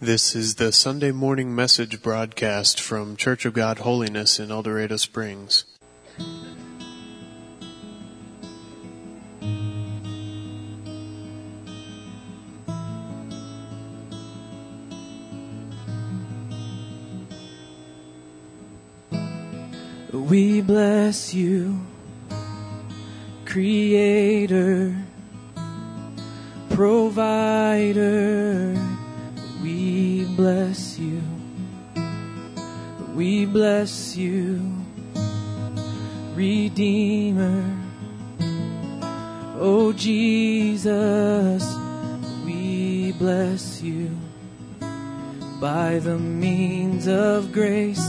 This is the Sunday morning message broadcast from Church of God Holiness in El Dorado Springs. We bless you, Creator, Provider. Bless you. We bless you, Redeemer. Oh Jesus, we bless you by the means of grace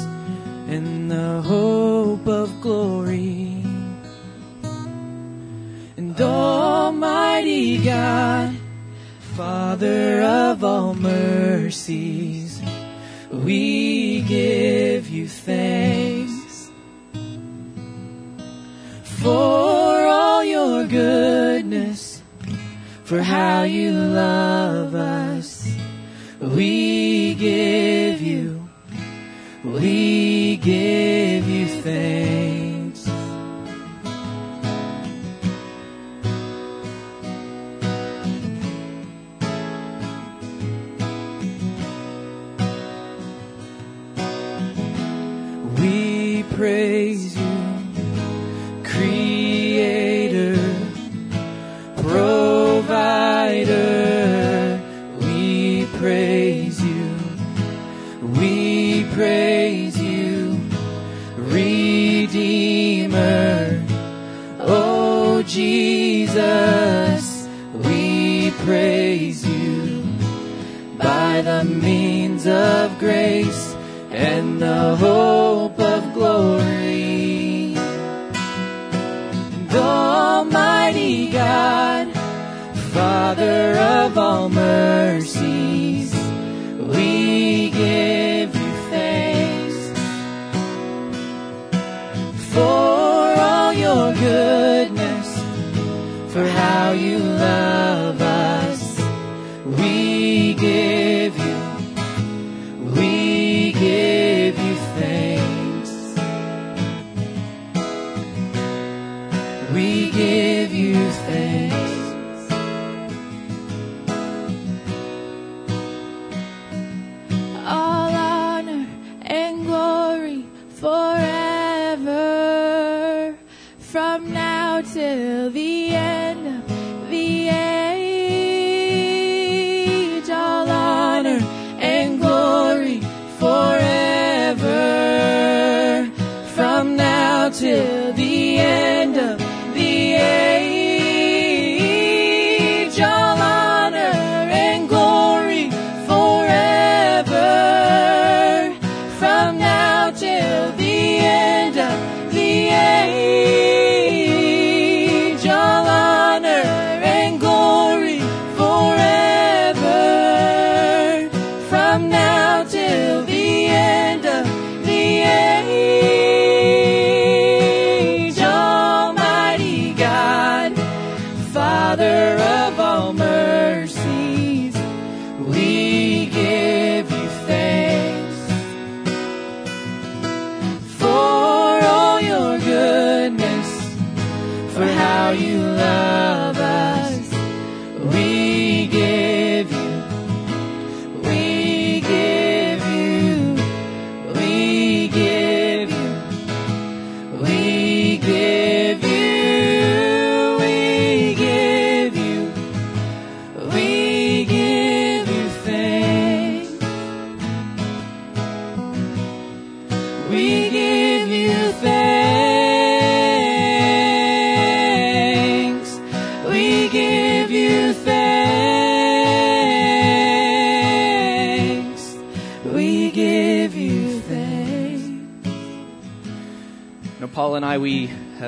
and the hope of glory. And Almighty God, Father of all mercies, we give you thanks for all your goodness, for how you love us. We give you, we give you thanks. Now till the end of the age. All honor and glory forever, from now till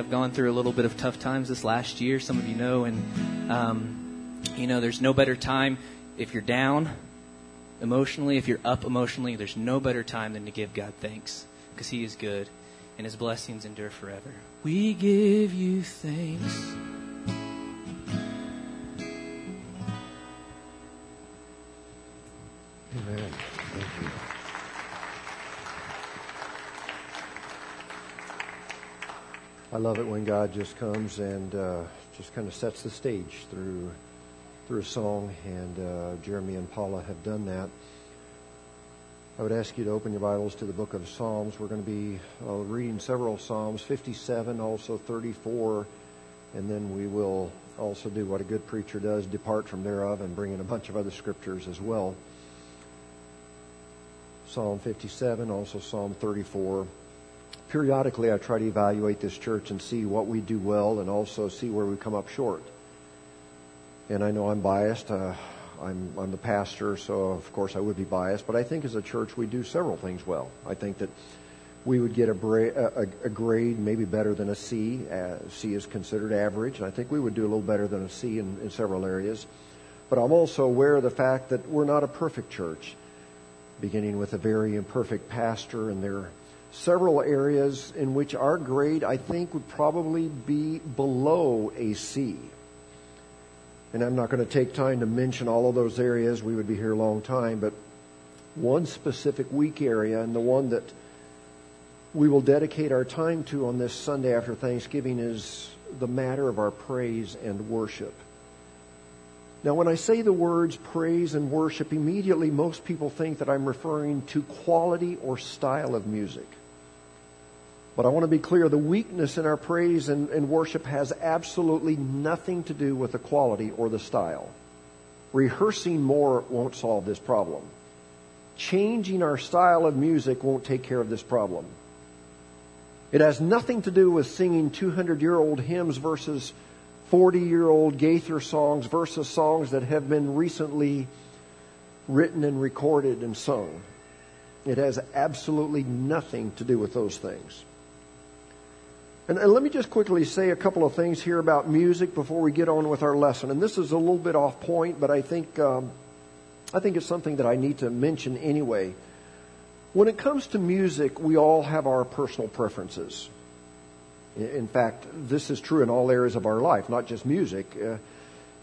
have gone through a little bit of tough times this last year. Some of you know, and um, you know, there's no better time if you're down emotionally, if you're up emotionally. There's no better time than to give God thanks because He is good, and His blessings endure forever. We give you thanks. I love it when God just comes and uh, just kind of sets the stage through through a song, and uh, Jeremy and Paula have done that. I would ask you to open your Bibles to the book of Psalms. We're going to be uh, reading several Psalms, 57, also 34, and then we will also do what a good preacher does, depart from thereof, and bring in a bunch of other scriptures as well. Psalm 57, also Psalm 34. Periodically, I try to evaluate this church and see what we do well and also see where we come up short. And I know I'm biased. Uh, I'm, I'm the pastor, so of course I would be biased. But I think as a church, we do several things well. I think that we would get a, bra- a, a grade maybe better than a C. Uh, C is considered average. And I think we would do a little better than a C in, in several areas. But I'm also aware of the fact that we're not a perfect church beginning with a very imperfect pastor, and there are several areas in which our grade, I think, would probably be below a C. And I'm not going to take time to mention all of those areas. We would be here a long time. But one specific weak area, and the one that we will dedicate our time to on this Sunday after Thanksgiving, is the matter of our praise and worship. Now, when I say the words praise and worship, immediately most people think that I'm referring to quality or style of music. But I want to be clear the weakness in our praise and, and, worship has absolutely nothing to do with the quality or the style. Rehearsing more won't solve this problem. Changing our style of music won't take care of this problem. It has nothing to do with singing 200 year old hymns versus 40 year old Gaither songs versus songs that have been recently written and recorded and sung. It has absolutely nothing to do with those things. And, and, let me just quickly say a couple of things here about music before we get on with our lesson. And this is a little bit off point, but I think um, I think it's something that I need to mention anyway. When it comes to music, we all have our personal preferences. In fact, this is true in all areas of our life, not just music. Uh,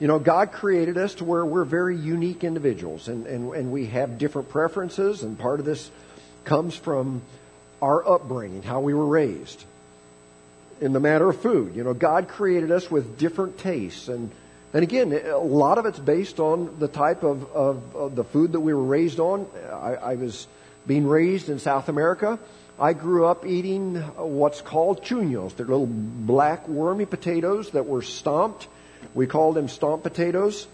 you know, God created us to where we're very unique individuals and, and, and we have different preferences, and part of this comes from our upbringing, how we were raised. In the matter of food, you know, God created us with different tastes. And, and again, a lot of it's based on the type of, of, of the food that we were raised on. I, I was being raised in South America. I grew up eating what's called chuños. They're little black wormy potatoes that were stomped. We called them stomp potatoes.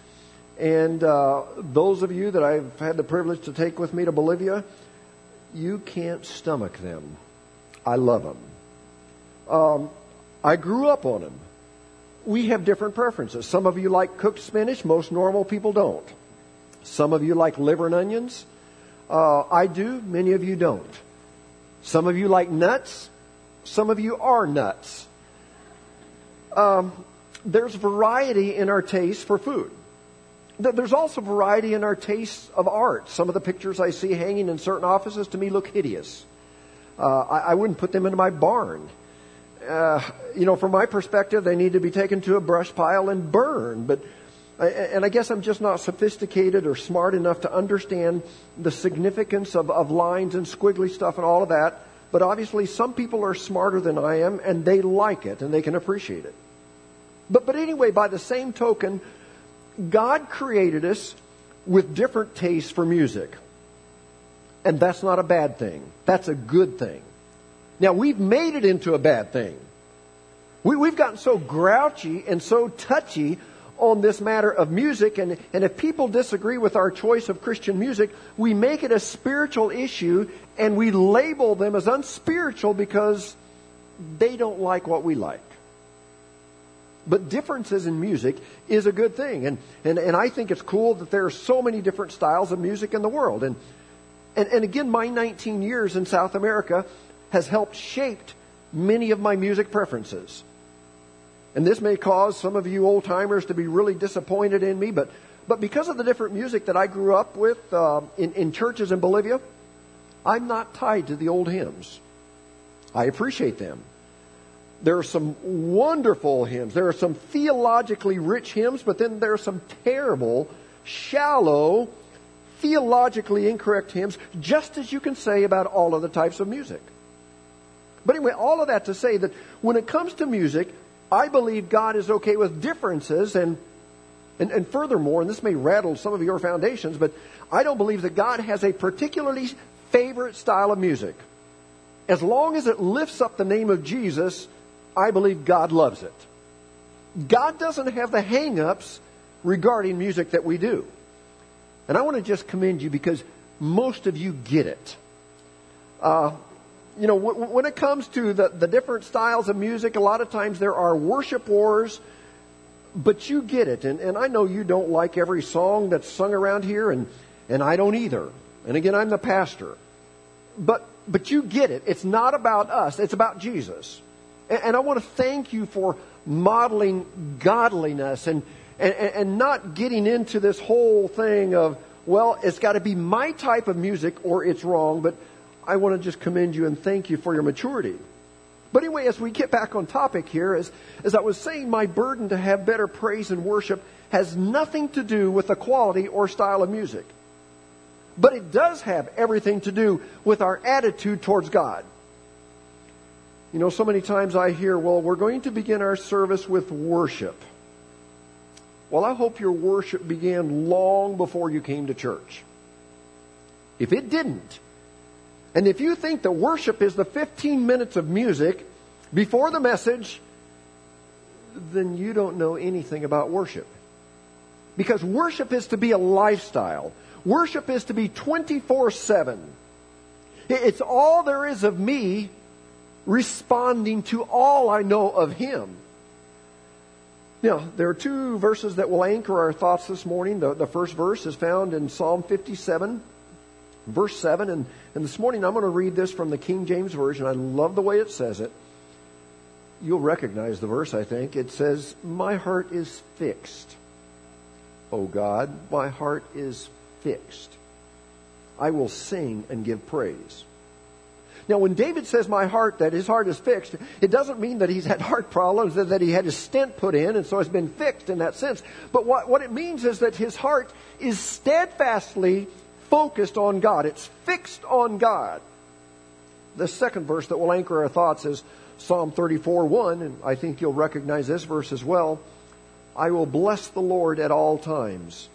And uh, those of you that I've had the privilege to take with me to Bolivia, you can't stomach them. I love them. Um, I grew up on them. We have different preferences. Some of you like cooked spinach. Most normal people don't. Some of you like liver and onions. Uh, I do. Many of you don't. Some of you like nuts. Some of you are nuts. Um, there's variety in our taste for food. There's also variety in our taste of art. Some of the pictures I see hanging in certain offices to me look hideous. Uh, I, I, wouldn't put them into my barn. Uh, you know, from my perspective, they need to be taken to a brush pile and burned. But and I guess I'm just not sophisticated or smart enough to understand the significance of, of lines and squiggly stuff and all of that. But obviously, some people are smarter than I am, and they like it and they can appreciate it. But, but anyway, by the same token, God created us with different tastes for music. And that's not a bad thing. That's a good thing. Now, we've made it into a bad thing. We, we've gotten so grouchy and so touchy on this matter of music, and, and if people disagree with our choice of Christian music, we make it a spiritual issue and we label them as unspiritual because they don't like what we like. But differences in music is a good thing. And, and, and I think it's cool that there are so many different styles of music in the world. And, and, and again, my 19 years in South America has helped shape many of my music preferences. And this may cause some of you old timers to be really disappointed in me, but, but because of the different music that I grew up with uh, in, in churches in Bolivia, I'm not tied to the old hymns. I appreciate them. There are some wonderful hymns. There are some theologically rich hymns, but then there are some terrible, shallow, theologically incorrect hymns, just as you can say about all other types of music. But anyway, all of that to say that when it comes to music, I believe God is okay with differences and and, and furthermore, and this may rattle some of your foundations, but I don't believe that God has a particularly favorite style of music. As long as it lifts up the name of Jesus, I believe God loves it. God doesn't have the hang ups regarding music that we do. And I want to just commend you because most of you get it. Uh, you know, w- when it comes to the, the different styles of music, a lot of times there are worship wars, but you get it. And, and I know you don't like every song that's sung around here, and, and I don't either. And again, I'm the pastor. But, but you get it. It's not about us, it's about Jesus. And, and I want to thank you for modeling godliness and, and, and not getting into this whole thing of, well, it's got to be my type of music or it's wrong, but I want to just commend you and thank you for your maturity. But anyway, as we get back on topic here, as, as I was saying, my burden to have better praise and worship has nothing to do with the quality or style of music. But it does have everything to do with our attitude towards God. You know, so many times I hear, well, we're going to begin our service with worship. Well, I hope your worship began long before you came to church. If it didn't, and if you think the worship is the 15 minutes of music before the message, then you don't know anything about worship. Because worship is to be a lifestyle. Worship is to be 24 7. It's all there is of me responding to all I know of Him. Now, there are two verses that will anchor our thoughts this morning. The, the first verse is found in Psalm 57, verse 7. And, and this morning I'm going to read this from the King James Version. I love the way it says it. You'll recognize the verse, I think. It says, My heart is fixed. O God, my heart is fixed. I will sing and give praise. Now, when David says my heart, that his heart is fixed, it doesn't mean that he's had heart problems, that he had his stent put in, and so it's been fixed in that sense. But what, what it means is that his heart is steadfastly focused on God. It's fixed on God. The second verse that will anchor our thoughts is Psalm 34 1, and I think you'll recognize this verse as well. I will bless the Lord at all times.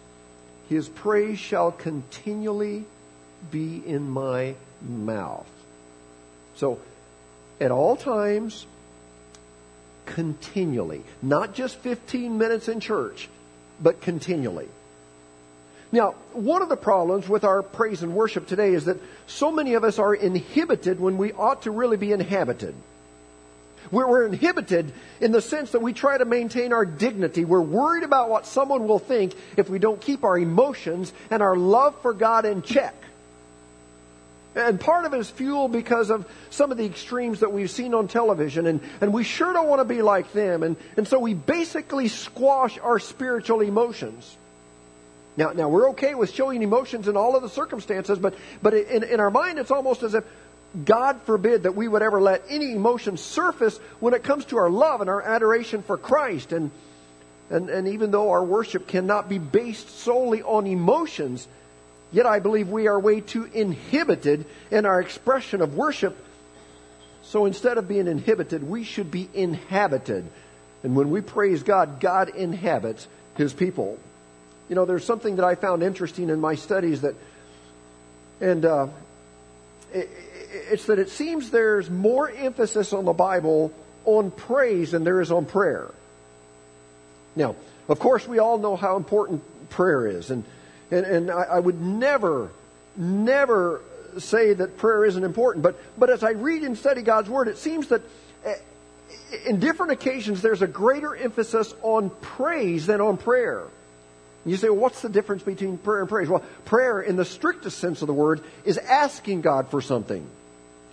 His praise shall continually be in my mouth. So, at all times, continually. Not just 15 minutes in church, but continually. Now, one of the problems with our praise and worship today is that so many of us are inhibited when we ought to really be inhabited. We're, inhibited in the sense that we try to maintain our dignity. We're worried about what someone will think if we don't keep our emotions and our love for God in check. And part of it is fueled because of some of the extremes that we've seen on television, and, and we sure don't want to be like them. And, and so we basically squash our spiritual emotions. Now, now we're okay with showing emotions in all of the circumstances, but, but in, in our mind, it's almost as if God forbid that we would ever let any emotion surface when it comes to our love and our adoration for Christ. And, and, and even though our worship cannot be based solely on emotions, Yet I believe we are way too inhibited in our expression of worship. So instead of being inhibited, we should be inhabited. And when we praise God, God inhabits His people. You know, there's something that I found interesting in my studies that, and uh, it, it's that it seems there's more emphasis on the Bible on praise than there is on prayer. Now, of course, we all know how important prayer is, and and, and I, I would never, never say that prayer isn't important. But, but as I read and study God's Word, it seems that eh, in different occasions there's a greater emphasis on praise than on prayer. You say, well, what's the difference between prayer and praise? Well, prayer, in the strictest sense of the word, is asking God for something.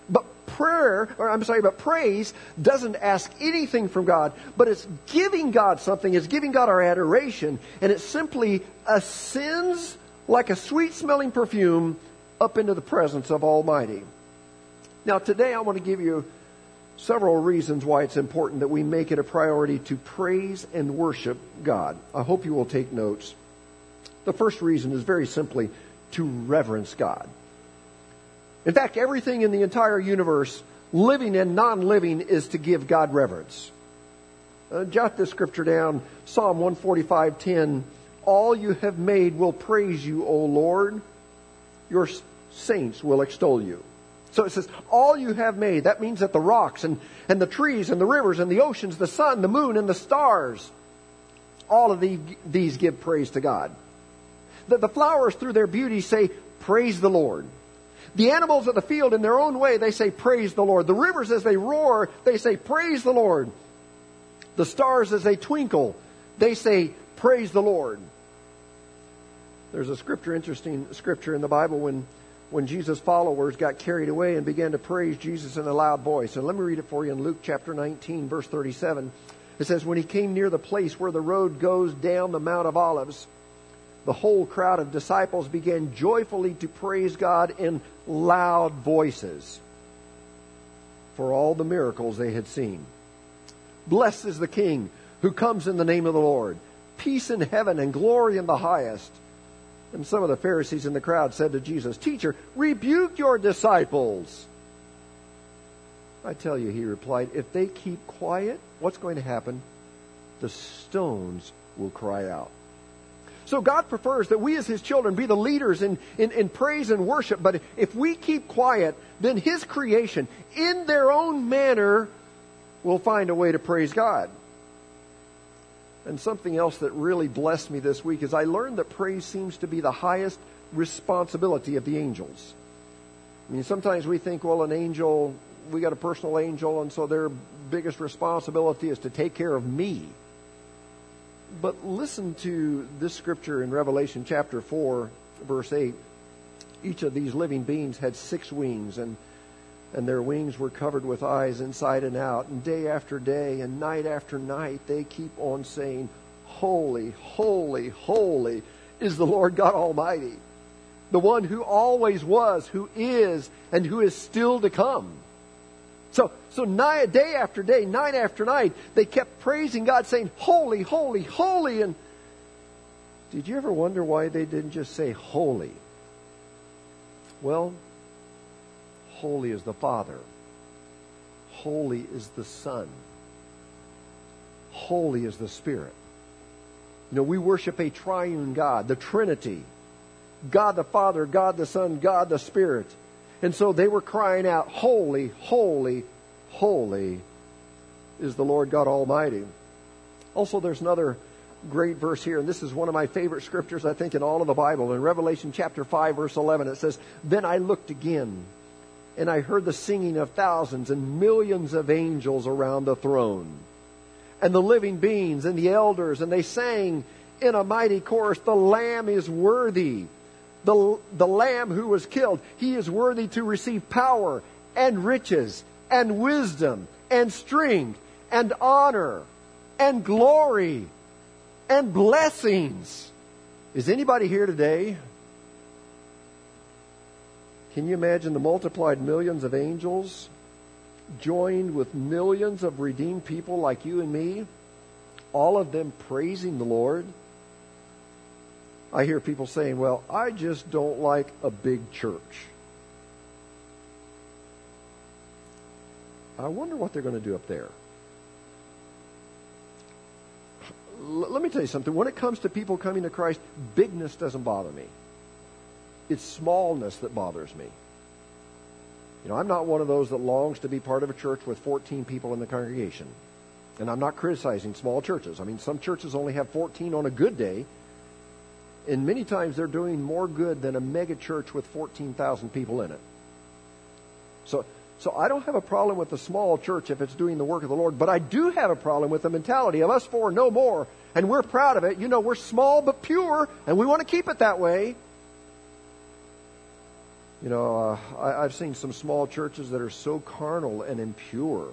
But prayer, or I'm sorry, but praise doesn't ask anything from God, but it's giving God something. It's giving God our adoration, and it simply ascends like a sweet smelling perfume up into the presence of Almighty. Now, today I want to give you several reasons why it's important that we make it a priority to praise and worship God. I hope you will take notes. The first reason is very simply to reverence God. In fact, everything in the entire universe, living and non living, is to give God reverence. Uh, jot this scripture down Psalm 145:10. All you have made will praise you, O Lord. Your saints will extol you. So it says, all you have made. That means that the rocks and, and the trees and the rivers and the oceans, the sun, the moon, and the stars, all of the, these give praise to God. The, the flowers, through their beauty, say, Praise the Lord. The animals of the field, in their own way, they say, Praise the Lord. The rivers, as they roar, they say, Praise the Lord. The stars, as they twinkle, they say, Praise the Lord. There's a scripture, interesting scripture in the Bible when, when Jesus' followers got carried away and began to praise Jesus in a loud voice. And let me read it for you in Luke chapter 19, verse 37. It says, When he came near the place where the road goes down the Mount of Olives, the whole crowd of disciples began joyfully to praise God in loud voices for all the miracles they had seen. Blessed is the King who comes in the name of the Lord. Peace in heaven and glory in the highest. And some of the Pharisees in the crowd said to Jesus, Teacher, rebuke your disciples. I tell you, he replied, if they keep quiet, what's going to happen? The stones will cry out. So God prefers that we as His children be the leaders in, in, in, praise and worship. But if we keep quiet, then His creation, in their own manner, will find a way to praise God. And something else that really blessed me this week is I learned that praise seems to be the highest responsibility of the angels. I mean, sometimes we think, well, an angel, we got a personal angel, and so their biggest responsibility is to take care of me. But listen to this scripture in Revelation chapter 4, verse 8. Each of these living beings had six wings, and and their wings were covered with eyes inside and out. And day after day and night after night, they keep on saying, Holy, holy, holy is the Lord God Almighty, the one who always was, who is, and who is still to come. So, so night, day after day, night after night, they kept praising God, saying, Holy, holy, holy. And did you ever wonder why they didn't just say holy? Well, Holy is the Father. Holy is the Son. Holy is the Spirit. You know, we worship a triune God, the Trinity. God the Father, God the Son, God the Spirit. And so they were crying out, Holy, holy, holy is the Lord God Almighty. Also, there's another great verse here, and this is one of my favorite scriptures, I think, in all of the Bible. In Revelation chapter 5, verse 11, it says, Then I looked again and I heard the singing of thousands and millions of angels around the throne, and the living beings and the elders, and they sang in a mighty chorus, The Lamb is worthy. The, the Lamb who was killed, he is worthy to receive power and riches and wisdom and strength and honor and glory and blessings. Is anybody here today can you imagine the multiplied millions of angels joined with millions of redeemed people like you and me? All of them praising the Lord? I hear people saying, well, I just don't like a big church. I wonder what they're going to do up there. L- let me tell you something. When it comes to people coming to Christ, bigness doesn't bother me. It's smallness that bothers me. You know, I'm not one of those that longs to be part of a church with 14 people in the congregation. And I'm not criticizing small churches. I mean, some churches only have 14 on a good day. And many times they're doing more good than a mega church with 14,000 people in it. So, so I don't have a problem with the small church if it's doing the work of the Lord, but I do have a problem with the mentality of us four, no more, and we're proud of it. You know, we're small but pure, and we want to keep it that way. You know, uh, I, I've seen some small churches that are so carnal and impure.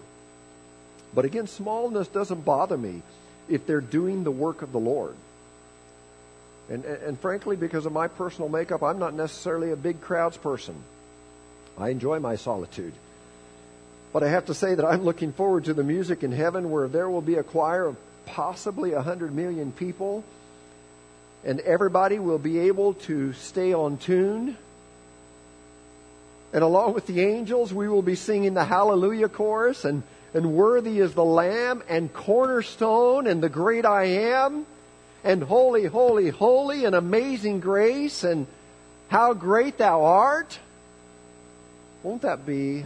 But again, smallness doesn't bother me if they're doing the work of the Lord. And, and, frankly, because of my personal makeup, I'm not necessarily a big crowds person. I enjoy my solitude. But I have to say that I'm looking forward to the music in heaven where there will be a choir of possibly a hundred million people and everybody will be able to stay on tune. And along with the angels, we will be singing the Hallelujah chorus and, and worthy is the Lamb and cornerstone and the great I am and holy, holy, holy and amazing grace and how great thou art. Won't that be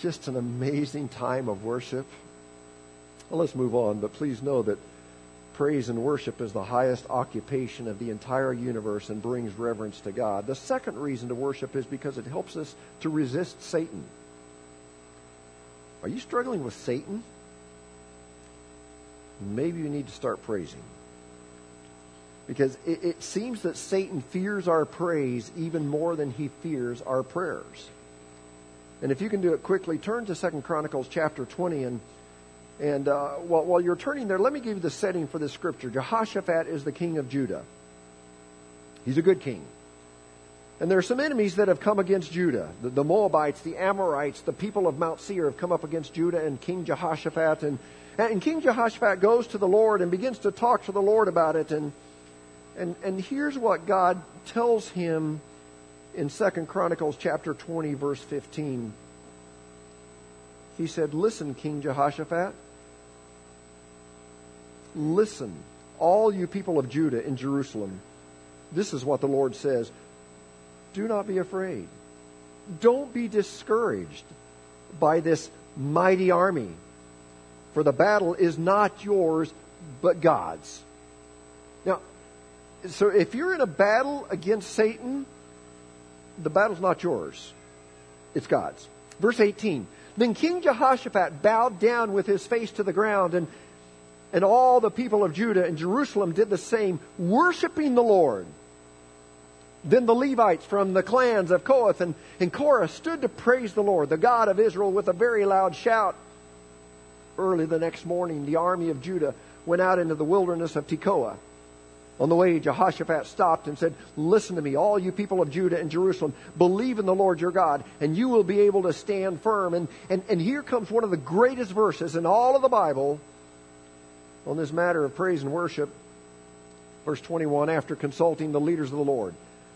just an amazing time of worship? Well, let's move on, but please know that praise and worship is the highest occupation of the entire universe and brings reverence to God. The second reason to worship is because it helps us to resist Satan. Are you struggling with Satan? Maybe you need to start praising. Because it, it seems that Satan fears our praise even more than he fears our prayers. And if you can do it quickly, turn to Second Chronicles chapter 20 and and uh, while, while you're turning there, let me give you the setting for this scripture. Jehoshaphat is the king of Judah. He's a good king. And there are some enemies that have come against Judah. The, the, Moabites, the Amorites, the people of Mount Seir have come up against Judah and King Jehoshaphat. And, and King Jehoshaphat goes to the Lord and begins to talk to the Lord about it. And, and, and here's what God tells him in Second Chronicles chapter 20, verse 15. He said, Listen, King Jehoshaphat. Listen, all you people of Judah in Jerusalem. This is what the Lord says Do not be afraid. Don't be discouraged by this mighty army, for the battle is not yours, but God's. Now, so if you're in a battle against Satan, the battle's not yours, it's God's. Verse 18 Then King Jehoshaphat bowed down with his face to the ground and and all the people of Judah and Jerusalem did the same, worshiping the Lord. Then the Levites from the clans of Kohath and, and Korah stood to praise the Lord, the God of Israel, with a very loud shout. Early the next morning, the army of Judah went out into the wilderness of Tekoa. On the way, Jehoshaphat stopped and said, Listen to me, all you people of Judah and Jerusalem. Believe in the Lord your God, and you will be able to stand firm. And, and, and here comes one of the greatest verses in all of the Bible on this matter of praise and worship. Verse 21 After consulting the leaders of the Lord,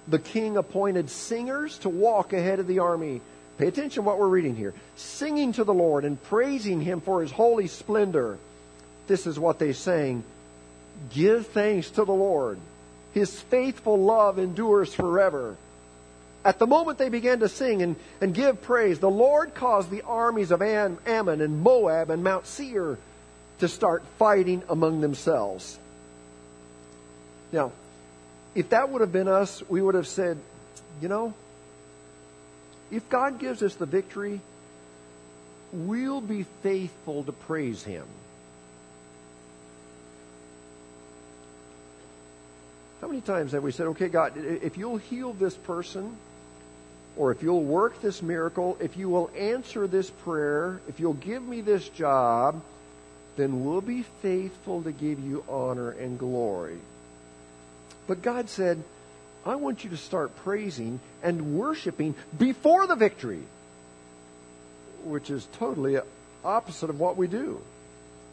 the king appointed singers to walk ahead of the army. Pay attention to what we're reading here. Singing to the Lord and praising him for his holy splendor. This is what they sang Give thanks to the Lord. His faithful love endures forever. At the moment they began to sing and, and give praise, the Lord caused the armies of Ammon and Moab and Mount Seir to start fighting among themselves. Now, if that would have been us, we would have said, you know, if God gives us the victory, we'll be faithful to praise Him. How many times have we said, okay, God, if you'll heal this person, or if you'll work this miracle, if you will answer this prayer, if you'll give me this job, then we'll be faithful to give you honor and glory. But God said, I want you to start praising and worshiping before the victory, which is totally opposite of what we do.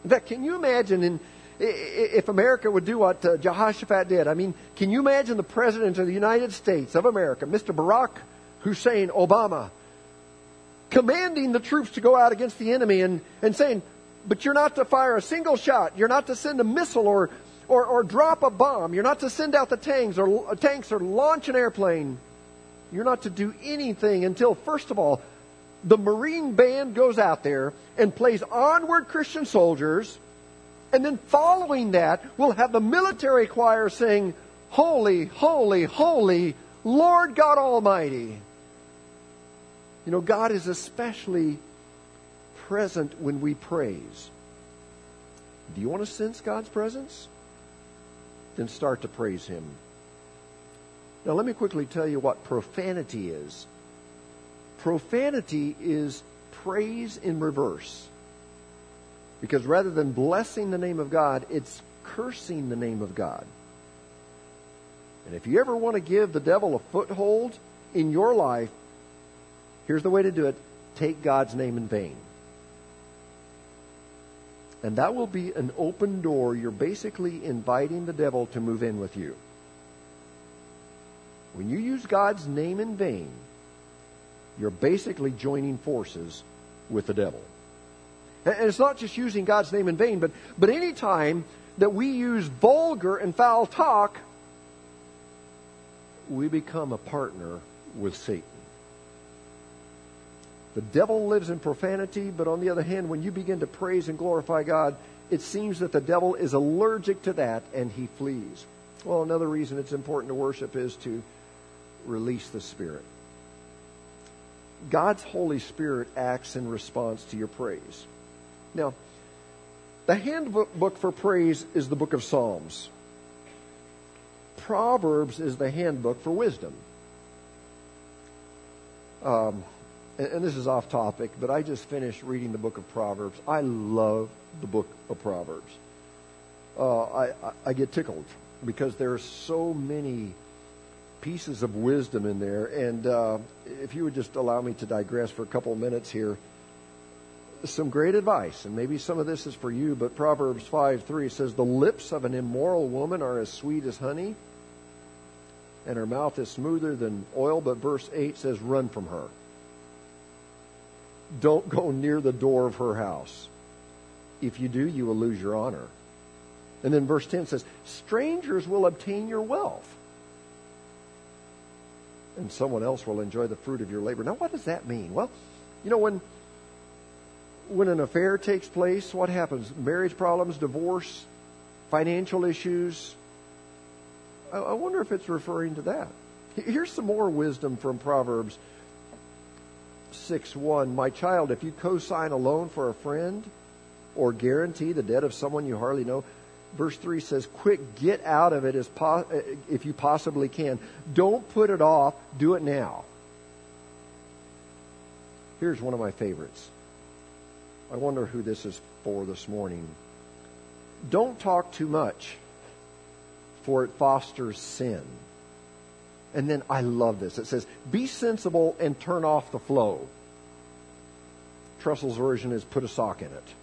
In fact, can you imagine in, if America would do what uh, Jehoshaphat did? I mean, can you imagine the President of the United States of America, Mr. Barack Hussein Obama, commanding the troops to go out against the enemy and, and saying, but you're not to fire a single shot. You're not to send a missile or, or, or drop a bomb. You're not to send out the tanks or, uh, tanks or launch an airplane. You're not to do anything until, first of all, the Marine band goes out there and plays Onward Christian Soldiers. And then following that, we'll have the military choir sing, Holy, Holy, Holy, Lord God Almighty. You know, God is especially present when we praise. Do you want to sense God's presence? Then start to praise Him. Now, let me quickly tell you what profanity is. Profanity is praise in reverse. Because rather than blessing the name of God, it's cursing the name of God. And if you ever want to give the devil a foothold in your life, here's the way to do it take God's name in vain. And that will be an open door. You're basically inviting the devil to move in with you. When you use God's name in vain, you're basically joining forces with the devil. And it's not just using God's name in vain, but, but any time that we use vulgar and foul talk, we become a partner with Satan. The devil lives in profanity, but on the other hand, when you begin to praise and glorify God, it seems that the devil is allergic to that and he flees. Well, another reason it's important to worship is to release the Spirit. God's Holy Spirit acts in response to your praise. Now, the handbook for praise is the book of Psalms. Proverbs is the handbook for wisdom. Um, and, and this is off topic, but I just finished reading the book of Proverbs. I love the book of Proverbs. Uh, I, I, get tickled because there are so many pieces of wisdom in there. And uh, if you would just allow me to digress for a couple minutes here, some great advice, and maybe some of this is for you, but Proverbs 5 3 says, The lips of an immoral woman are as sweet as honey, and her mouth is smoother than oil. But verse 8 says, Run from her. Don't go near the door of her house. If you do, you will lose your honor. And then verse 10 says, Strangers will obtain your wealth and someone else will enjoy the fruit of your labor. Now, what does that mean? Well, you know, when when an affair takes place, what happens? Marriage problems, divorce, financial issues. I, I wonder if it's referring to that. Here's some more wisdom from Proverbs 6 1. My child, if you co sign a loan for a friend or guarantee the debt of someone you hardly know, verse 3 says, Quick, get out of it as po- uh, if you possibly can. Don't put it off, do it now. Here's one of my favorites. I wonder who this is for this morning. Don't talk too much, for it fosters sin. And then I love this. It says, Be sensible and turn off the flow. Trussell's version is put a sock in it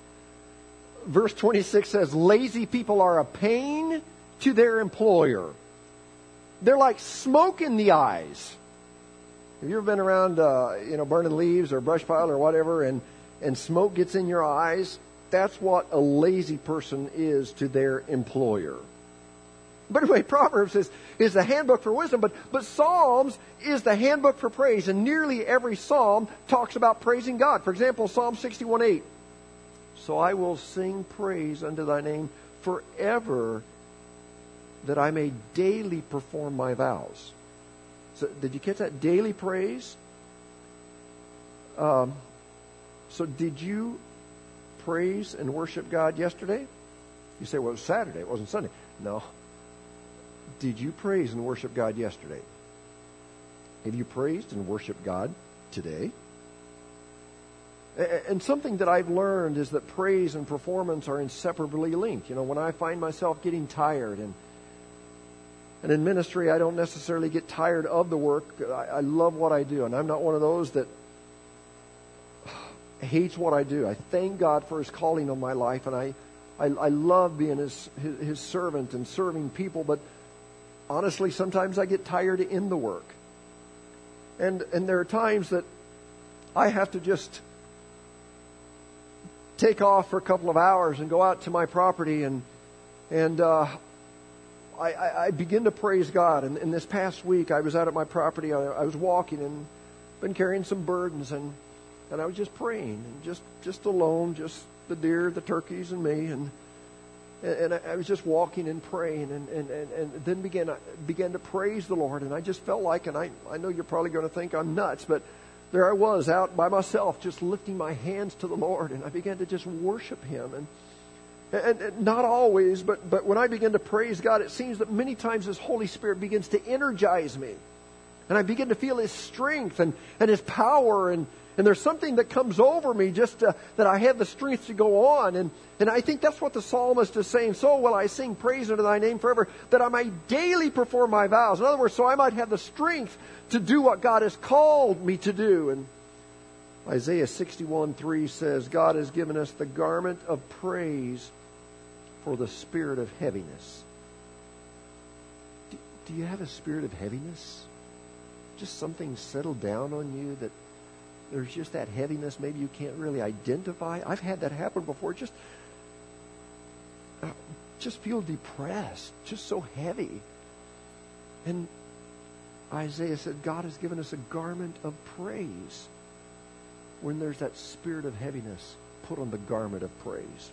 verse 26 says, lazy people are a pain to their employer. They're like smoke in the eyes. Have you ever been around, uh, you know, burning leaves or brush pile or whatever, and and smoke gets in your eyes? That's what a lazy person is to their employer. But anyway, Proverbs is, is the handbook for wisdom, but, but Psalms is the handbook for praise, and nearly every psalm talks about praising God. For example, Psalm 61 8. So I will sing praise unto thy name forever, that I may daily perform my vows. So, did you catch that? Daily praise? Um, so, did you praise and worship God yesterday? You say, well, it was Saturday, it wasn't Sunday. No. Did you praise and worship God yesterday? Have you praised and worshiped God today? And something that I've learned is that praise and performance are inseparably linked. You know, when I find myself getting tired and and in ministry, I don't necessarily get tired of the work. I, I love what I do, and I'm not one of those that hates what I do. I thank God for His calling on my life, and I, I, I love being his, his, his servant and serving people. But honestly, sometimes I get tired in the work, and and there are times that I have to just take off for a couple of hours and go out to my property and and uh, I, I, I begin to praise God. And, and this past week, I was out at my property. I, I was walking and been carrying some burdens, and and I was just praying and just just alone, just the deer, the turkeys, and me, and and I was just walking and praying, and and and, and then began began to praise the Lord, and I just felt like, and I I know you're probably going to think I'm nuts, but there I was out by myself, just lifting my hands to the Lord, and I began to just worship Him. And, and, and, not always, but, but when I begin to praise God, it seems that many times His Holy Spirit begins to energize me. And I begin to feel His strength and, and His power and, and there's something that comes over me just to, that I have the strength to go on. And, and I think that's what the psalmist is saying. So will I sing praise unto thy name forever, that I might daily perform my vows. In other words, so I might have the strength to do what God has called me to do. And Isaiah 61 3 says, God has given us the garment of praise for the spirit of heaviness. Do, do you have a spirit of heaviness? Just something settled down on you that there's just that heaviness maybe you can't really identify. I've had that happen before. Just uh, just feel depressed, just so heavy. And Isaiah said, God has given us a garment of praise. When there's that spirit of heaviness, put on the garment of praise.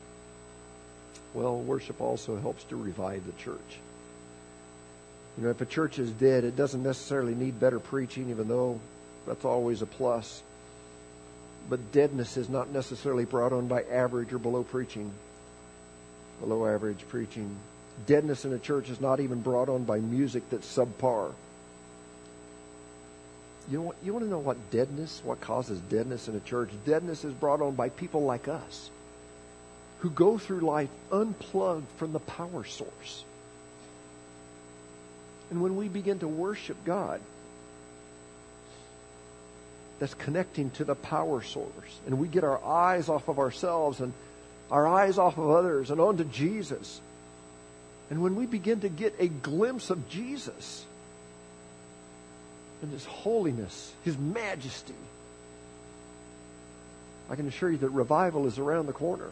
Well, worship also helps to revive the church. You know, if a church is dead, it doesn't necessarily need better preaching, even though that's always a plus. But deadness is not necessarily brought on by average or below preaching, below average preaching. Deadness in a church is not even brought on by music that's subpar. You know you want to know what deadness, what causes deadness in a church? Deadness is brought on by people like us who go through life unplugged from the power source. And when we begin to worship God, that's connecting to the power source, and we get our eyes off of ourselves and our eyes off of others and onto Jesus. And when we begin to get a glimpse of Jesus, and His holiness, His majesty. I can assure you that revival is around the corner.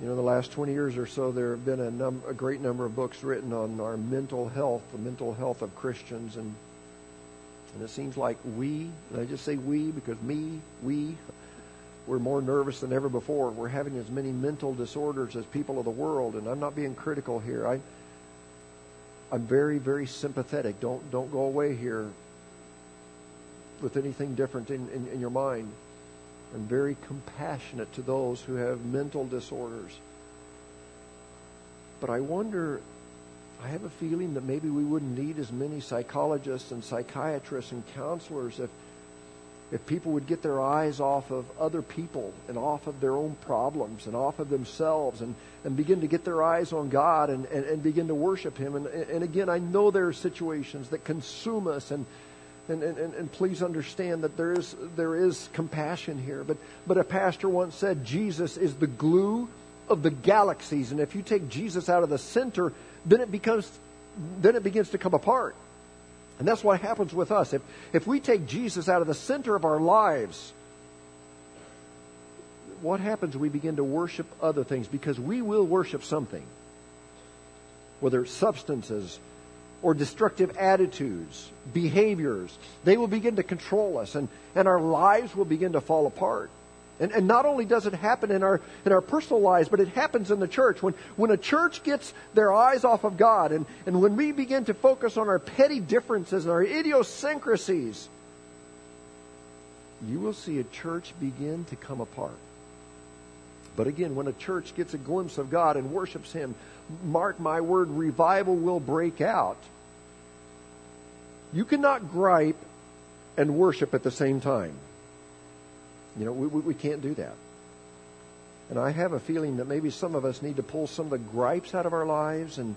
You know, the last 20 years or so, there have been a, num- a great number of books written on our mental health, the mental health of Christians, and and it seems like we, and I just say we because me, we, we're more nervous than ever before. We're having as many mental disorders as people of the world, and I'm not being critical here. I, I'm very, very sympathetic. Don't don't go away here with anything different in, in, in your mind. I'm very compassionate to those who have mental disorders. But I wonder, I have a feeling that maybe we wouldn't need as many psychologists and psychiatrists and counselors if if people would get their eyes off of other people and off of their own problems and off of themselves and, and begin to get their eyes on God and, and, and begin to worship Him. And, and again, I know there are situations that consume us and, and, and, and please understand that there is, there is compassion here. But, but a pastor once said Jesus is the glue of the galaxies. And if you take Jesus out of the center, then it becomes, then it begins to come apart. And that's what happens with us. If, if we take Jesus out of the center of our lives, what happens? We begin to worship other things because we will worship something. Whether it's substances or destructive attitudes, behaviors, they will begin to control us and, and our lives will begin to fall apart. And, and not only does it happen in our, in our personal lives, but it happens in the church. When, when a church gets their eyes off of God and, and when we begin to focus on our petty differences and our idiosyncrasies, you will see a church begin to come apart. But again, when a church gets a glimpse of God and worships Him, mark my word, revival will break out. You cannot gripe and worship at the same time. You know, we, we can't do that. And I have a feeling that maybe some of us need to pull some of the gripes out of our lives and,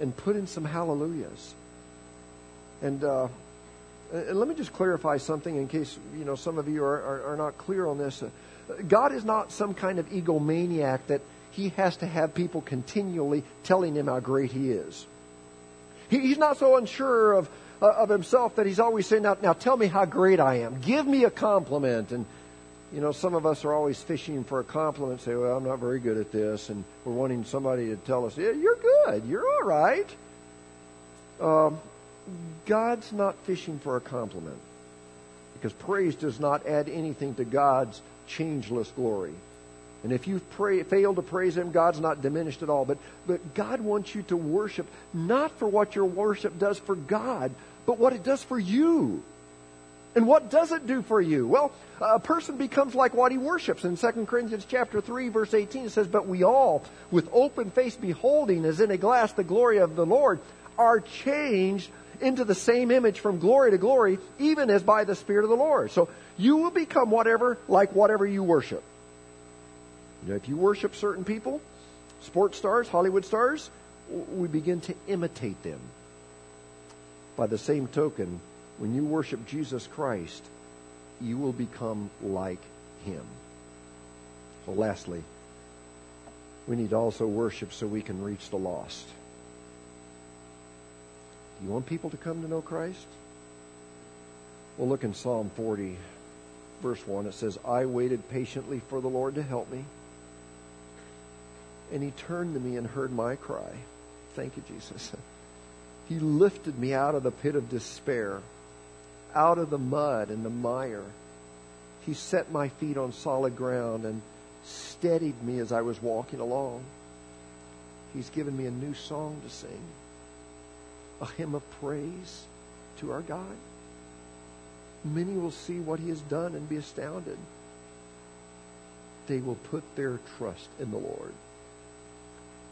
and put in some hallelujahs. And, uh, and let me just clarify something in case, you know, some of you are, are, are not clear on this. God is not some kind of egomaniac that he has to have people continually telling him how great he is. He, he's not so unsure of, uh, of himself that he's always saying, now, now tell me how great I am. Give me a compliment. And, you know, some of us are always fishing for a compliment, say, well, I'm not very good at this, and we're wanting somebody to tell us, yeah, you're good, you're all right. Um, God's not fishing for a compliment because praise does not add anything to God's changeless glory. And if you pray, fail to praise Him, God's not diminished at all. But, but God wants you to worship not for what your worship does for God, but what it does for you. And what does it do for you? Well, a person becomes like what he worships. In 2 Corinthians chapter 3 verse 18 it says, But we all, with open face beholding as in a glass the glory of the Lord, are changed into the same image from glory to glory, even as by the Spirit of the Lord. So you will become whatever, like whatever you worship. If you worship certain people, sports stars, Hollywood stars, we begin to imitate them. By the same token, when you worship Jesus Christ, you will become like him. So, lastly, we need to also worship so we can reach the lost. Do you want people to come to know Christ? Well, look in Psalm 40, verse 1. It says, I waited patiently for the Lord to help me, and he turned to me and heard my cry. Thank you, Jesus. He lifted me out of the pit of despair, out of the mud and the mire. He set my feet on solid ground and steadied me as I was walking along. He's given me a new song to sing, a hymn of praise to our God. Many will see what he has done and be astounded. They will put their trust in the Lord.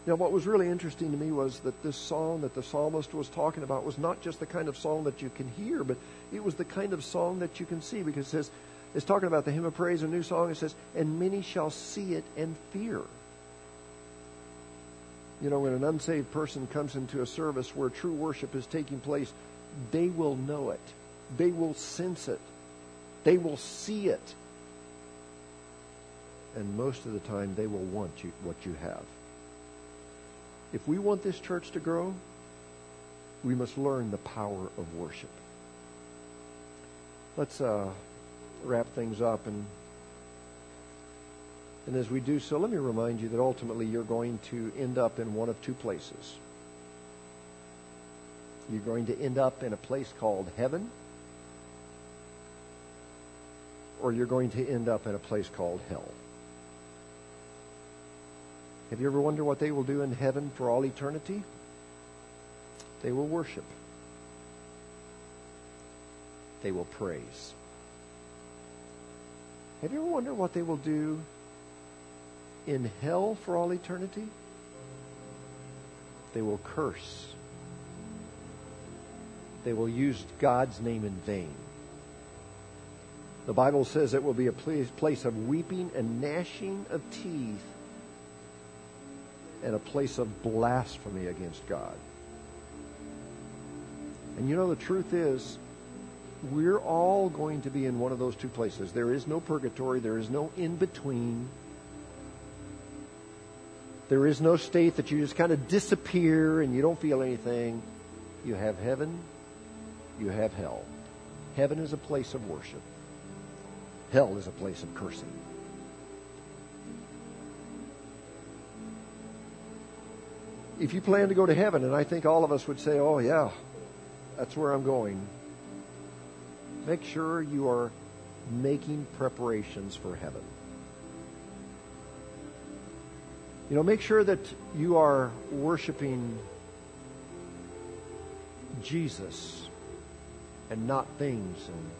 Now, what was really interesting to me was that this song that the psalmist was talking about was not just the kind of song that you can hear, but it was the kind of song that you can see because it says, it's talking about the hymn of praise, a new song. It says, and many shall see it and fear. You know, when an unsaved person comes into a service where true worship is taking place, they will know it. They will sense it. They will see it. And most of the time, they will want you, what you have. If we want this church to grow, we must learn the power of worship. Let's uh, wrap things up. And, and as we do so, let me remind you that ultimately you're going to end up in one of two places. You're going to end up in a place called heaven, or you're going to end up in a place called hell. Have you ever wondered what they will do in heaven for all eternity? They will worship. They will praise. Have you ever wondered what they will do in hell for all eternity? They will curse. They will use God's name in vain. The Bible says it will be a place of weeping and gnashing of teeth and a place of blasphemy against God. And you know, the truth is, we're all going to be in one of those two places. There is no purgatory, there is no in between. There is no state that you just kind of disappear and you don't feel anything. You have heaven, you have hell. Heaven is a place of worship, hell is a place of cursing. If you plan to go to heaven, and I think all of us would say, oh, yeah, that's where I'm going Make sure you are making preparations for heaven. You know, make sure that you are worshiping Jesus and not things and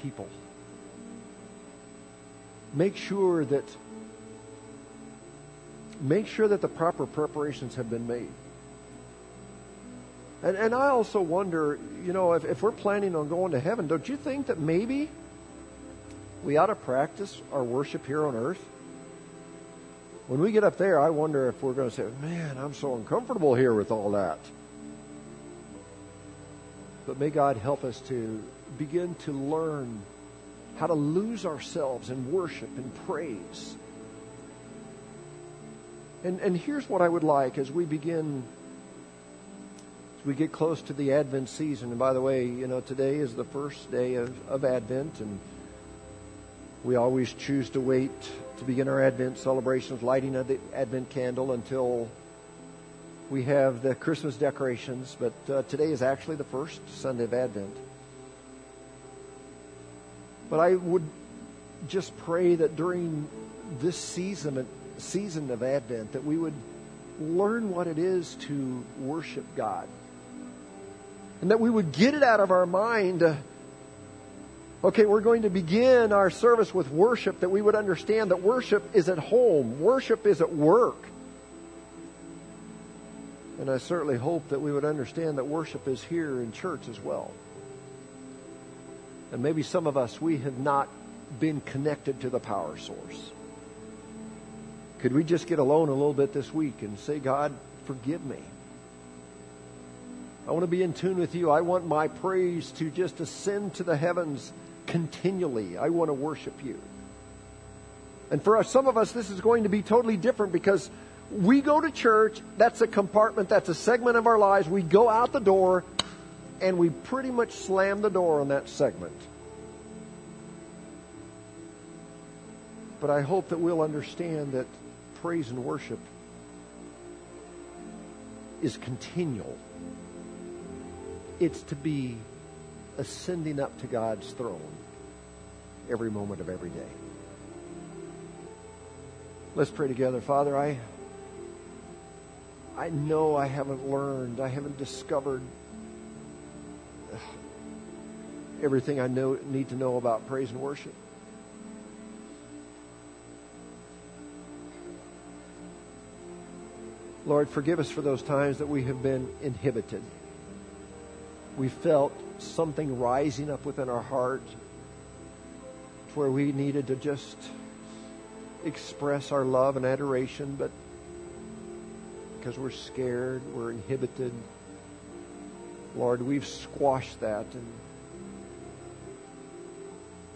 people. Make sure that make sure that the proper preparations have been made. And, and I also wonder, you know, if, if we're planning on going to heaven, don't you think that maybe we ought to practice our worship here on earth? When we get up there, I wonder if we're going to say, man, I'm so uncomfortable here with all that. But may God help us to begin to learn how to lose ourselves in worship and praise. And, and here's what I would like as we begin as we get close to the Advent season, and by the way, you know, today is the first day of, of Advent, and we always choose to wait to begin our Advent celebrations, lighting of the Advent candle until we have the Christmas decorations. But uh, today is actually the first Sunday of Advent. But I would just pray that during this season, season of Advent, that we would learn what it is to worship God and that we would get it out of our mind. Uh, okay, we're going to begin our service with worship, that we would understand that worship is at home, worship is at work. And I certainly hope that we would understand that worship is here in church as well. And maybe some of us, we have not been connected to the power source. Could we just get alone a little bit this week and say, God, forgive me? I want to be in tune with you. I want my praise to just ascend to the heavens continually. I want to worship you. And for us, some of us, this is going to be totally different because we go to church, that's a compartment, that's a segment of our lives. We go out the door and we pretty much slam the door on that segment. But I hope that we'll understand that praise and worship is continual. It's to be ascending up to God's throne every moment of every day. Let's pray together. Father, I I know I haven't learned, I haven't discovered everything I know need to know about praise and worship. Lord, forgive us for those times that we have been inhibited. We felt something rising up within our heart to where we needed to just express our love and adoration, but because we're scared, we're inhibited. Lord, we've squashed that. And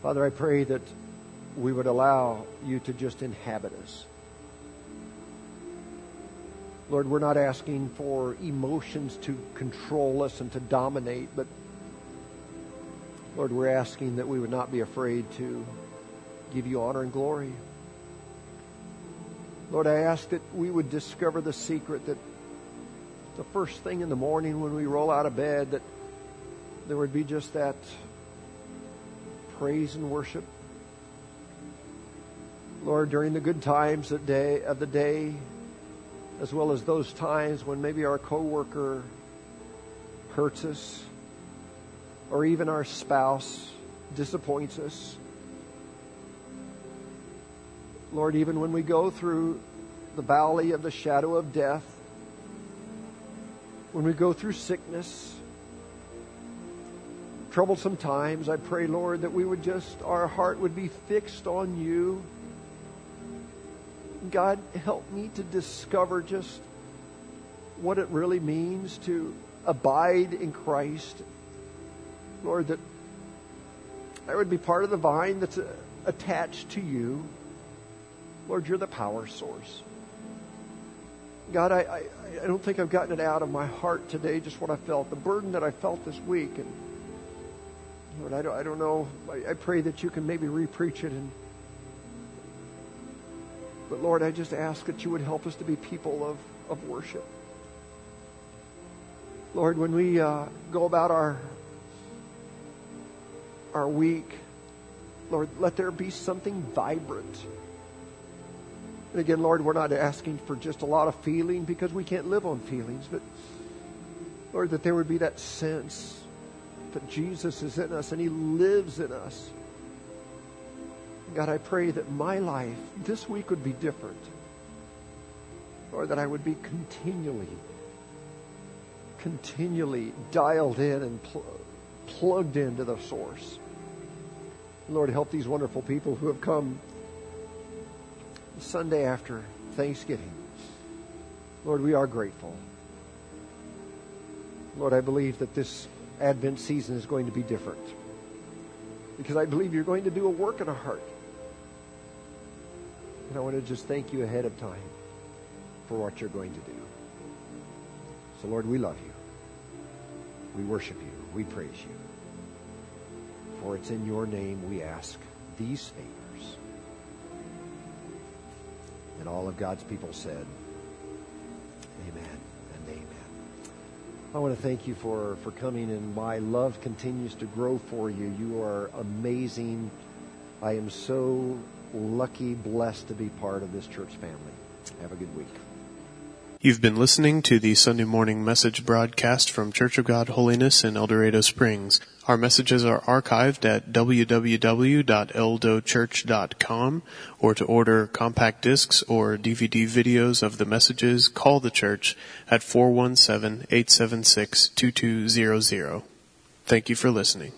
Father, I pray that we would allow you to just inhabit us. Lord, we're not asking for emotions to control us and to dominate, but Lord, we're asking that we would not be afraid to give you honor and glory. Lord, I ask that we would discover the secret that the first thing in the morning when we roll out of bed, that there would be just that praise and worship. Lord, during the good times of, day, of the day, as well as those times when maybe our coworker hurts us, or even our spouse disappoints us. Lord, even when we go through the valley of the shadow of death, when we go through sickness, troublesome times, I pray, Lord, that we would just, our heart would be fixed on you. God, help me to discover just what it really means to abide in Christ. Lord, that I would be part of the vine that's uh, attached to you. Lord, you're the power source. God, I, I, I don't think I've gotten it out of my heart today, just what I felt, the burden that I felt this week. And Lord, I don't, I don't know. I, I pray that you can maybe repreach it. And but Lord, I just ask that you would help us to be people of, of worship. Lord, when we uh, go about our our week, Lord, let there be something vibrant and again, Lord, we're not asking for just a lot of feeling because we can't live on feelings, but Lord, that there would be that sense that Jesus is in us and He lives in us. God, I pray that my life this week would be different. or that I would be continually, continually dialed in and pl- plugged into the source. Lord, help these wonderful people who have come Sunday after Thanksgiving. Lord, we are grateful. Lord, I believe that this Advent season is going to be different because I believe you're going to do a work in our heart. And I want to just thank you ahead of time for what you're going to do. So, Lord, we love you. We worship you. We praise you. For it's in your name we ask these favors. And all of God's people said, Amen and amen. I want to thank you for, for coming, and my love continues to grow for you. You are amazing. I am so lucky, blessed to be part of this church family. Have a good week. You've been listening to the Sunday morning message broadcast from Church of God Holiness in El Dorado Springs. Our messages are archived at www.eldochurch.com or to order compact discs or DVD videos of the messages, call the church at 417-876-2200. Thank you for listening.